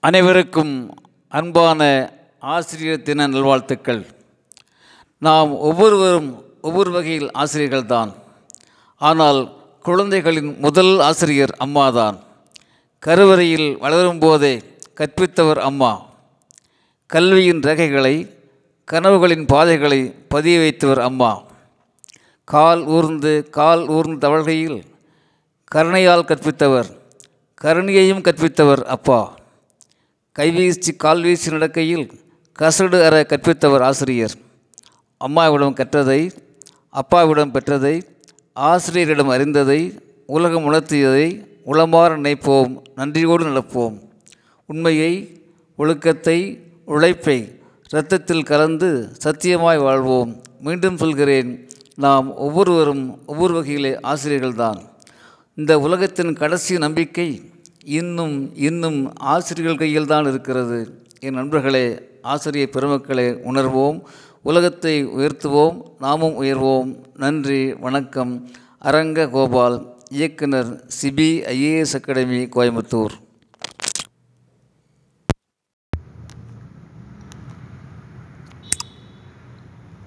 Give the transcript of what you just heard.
அனைவருக்கும் அன்பான ஆசிரியர் தின நல்வாழ்த்துக்கள். நாம் ஒவ்வொருவரும் ஒவ்வொரு வகையில் ஆசிரியர்கள் தான் ஆனால் குழந்தைகளின் முதல் ஆசிரியர் அம்மாதான். கருவறையில் வளரும் போதே கற்பித்தவர் அம்மா. கல்வியின் ரகைகளை கனவுகளின் பாதைகளை பதிய வைத்தவர் அம்மா. கால் ஊர்ந்து கால் ஊர்ந்து தவழ்கையில் கருணையால் கற்பித்தவர் கருணையையும் கற்பித்தவர் அப்பா. கைவீசி கால் வீசி நடக்கையில் கசடு அற கற்பித்தவர் ஆசிரியர். அம்மாவிடம் கற்றதை அப்பாவிடம் பெற்றதை ஆசிரியரிடம் அறிந்ததை உலகம் உணர்த்தியதை உளமாற நினைப்போம் நன்றியோடு நடப்போம். உண்மையை ஒழுக்கத்தை உழைப்பை இரத்தத்தில் கலந்து சத்தியமாய் வாழ்வோம். மீண்டும் சொல்கிறேன் நாம் ஒவ்வொருவரும் ஒவ்வொரு வகையிலே ஆசிரியர்கள்தான். இந்த உலகத்தின் கடைசி நம்பிக்கை இன்னும் இன்னும் ஆசிரியர்கள் கையில் தான் இருக்கிறது. என் நண்பர்களே ஆசிரியர் பெருமக்களை உணர்வோம் உலகத்தை உயர்த்துவோம் நாமும் உயர்வோம். நன்றி வணக்கம். அரங்க கோபால் இயக்குனர் சிபி ஐஏஎஸ் அகாடமி கோயம்புத்தூர்.